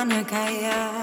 wanna kaya.